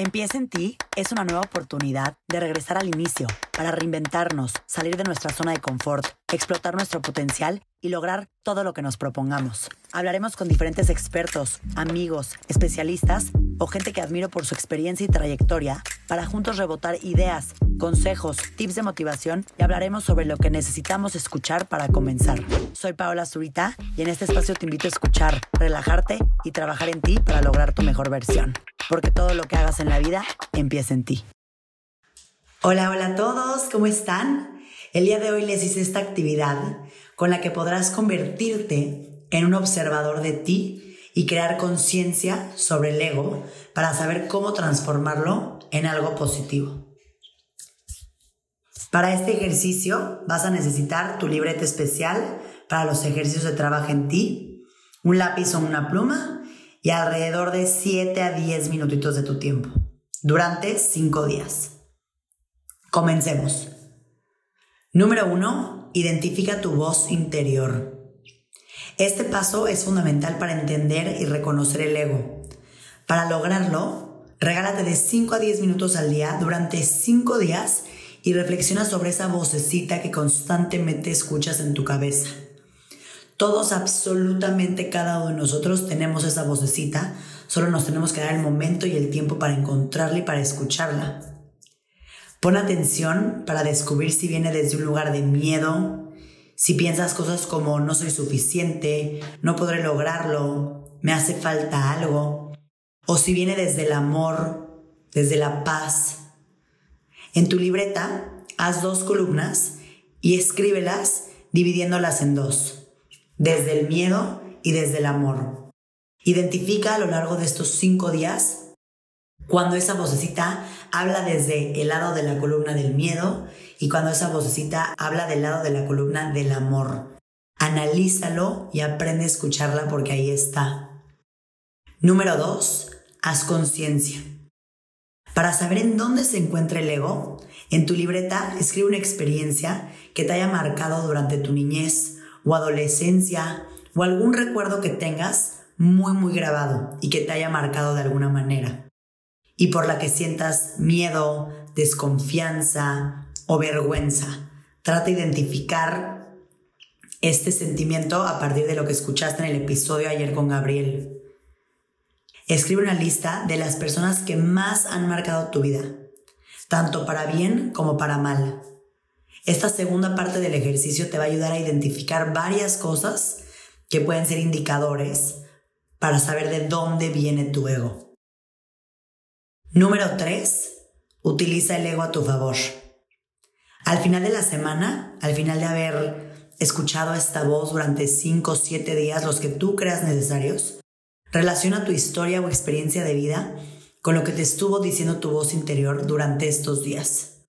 Empieza en ti es una nueva oportunidad de regresar al inicio, para reinventarnos, salir de nuestra zona de confort, explotar nuestro potencial y lograr todo lo que nos propongamos. Hablaremos con diferentes expertos, amigos, especialistas o gente que admiro por su experiencia y trayectoria para juntos rebotar ideas, consejos, tips de motivación y hablaremos sobre lo que necesitamos escuchar para comenzar. Soy Paola Zurita y en este espacio te invito a escuchar, relajarte y trabajar en ti para lograr tu mejor versión. Porque todo lo que hagas en la vida empieza en ti. Hola, hola a todos, ¿cómo están? El día de hoy les hice esta actividad con la que podrás convertirte en un observador de ti y crear conciencia sobre el ego para saber cómo transformarlo en algo positivo. Para este ejercicio vas a necesitar tu libreta especial para los ejercicios de trabajo en ti, un lápiz o una pluma y alrededor de 7 a 10 minutitos de tu tiempo durante 5 días. Comencemos. Número 1. Identifica tu voz interior. Este paso es fundamental para entender y reconocer el ego. Para lograrlo, regálate de 5 a 10 minutos al día durante 5 días y reflexiona sobre esa vocecita que constantemente escuchas en tu cabeza. Todos, absolutamente cada uno de nosotros tenemos esa vocecita, solo nos tenemos que dar el momento y el tiempo para encontrarla y para escucharla. Pon atención para descubrir si viene desde un lugar de miedo, si piensas cosas como no soy suficiente, no podré lograrlo, me hace falta algo, o si viene desde el amor, desde la paz. En tu libreta, haz dos columnas y escríbelas dividiéndolas en dos desde el miedo y desde el amor. Identifica a lo largo de estos cinco días cuando esa vocecita habla desde el lado de la columna del miedo y cuando esa vocecita habla del lado de la columna del amor. Analízalo y aprende a escucharla porque ahí está. Número dos, haz conciencia. Para saber en dónde se encuentra el ego, en tu libreta escribe una experiencia que te haya marcado durante tu niñez o adolescencia o algún recuerdo que tengas muy muy grabado y que te haya marcado de alguna manera y por la que sientas miedo, desconfianza o vergüenza. Trata de identificar este sentimiento a partir de lo que escuchaste en el episodio ayer con Gabriel. Escribe una lista de las personas que más han marcado tu vida, tanto para bien como para mal. Esta segunda parte del ejercicio te va a ayudar a identificar varias cosas que pueden ser indicadores para saber de dónde viene tu ego. Número 3. Utiliza el ego a tu favor. Al final de la semana, al final de haber escuchado esta voz durante 5 o 7 días, los que tú creas necesarios, relaciona tu historia o experiencia de vida con lo que te estuvo diciendo tu voz interior durante estos días.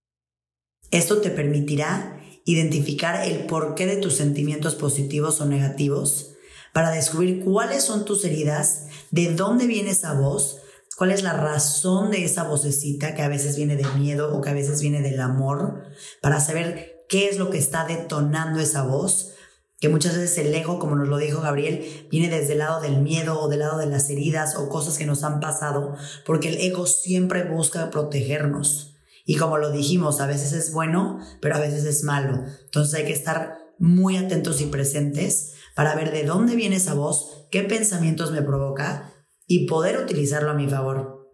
Esto te permitirá identificar el porqué de tus sentimientos positivos o negativos para descubrir cuáles son tus heridas, de dónde viene esa voz, cuál es la razón de esa vocecita que a veces viene de miedo o que a veces viene del amor, para saber qué es lo que está detonando esa voz, que muchas veces el ego, como nos lo dijo Gabriel, viene desde el lado del miedo o del lado de las heridas o cosas que nos han pasado, porque el ego siempre busca protegernos. Y como lo dijimos, a veces es bueno, pero a veces es malo. Entonces hay que estar muy atentos y presentes para ver de dónde viene esa voz, qué pensamientos me provoca y poder utilizarlo a mi favor.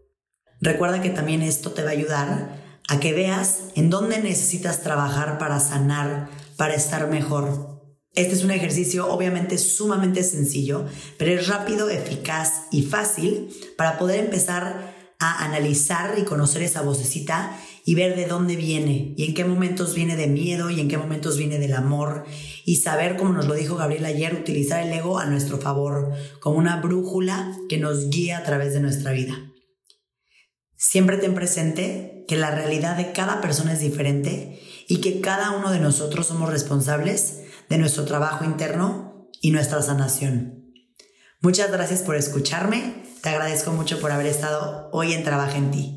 Recuerda que también esto te va a ayudar a que veas en dónde necesitas trabajar para sanar, para estar mejor. Este es un ejercicio obviamente sumamente sencillo, pero es rápido, eficaz y fácil para poder empezar a analizar y conocer esa vocecita y ver de dónde viene y en qué momentos viene de miedo y en qué momentos viene del amor y saber, como nos lo dijo Gabriel ayer, utilizar el ego a nuestro favor, como una brújula que nos guía a través de nuestra vida. Siempre ten presente que la realidad de cada persona es diferente y que cada uno de nosotros somos responsables de nuestro trabajo interno y nuestra sanación. Muchas gracias por escucharme, te agradezco mucho por haber estado hoy en Trabaja en ti.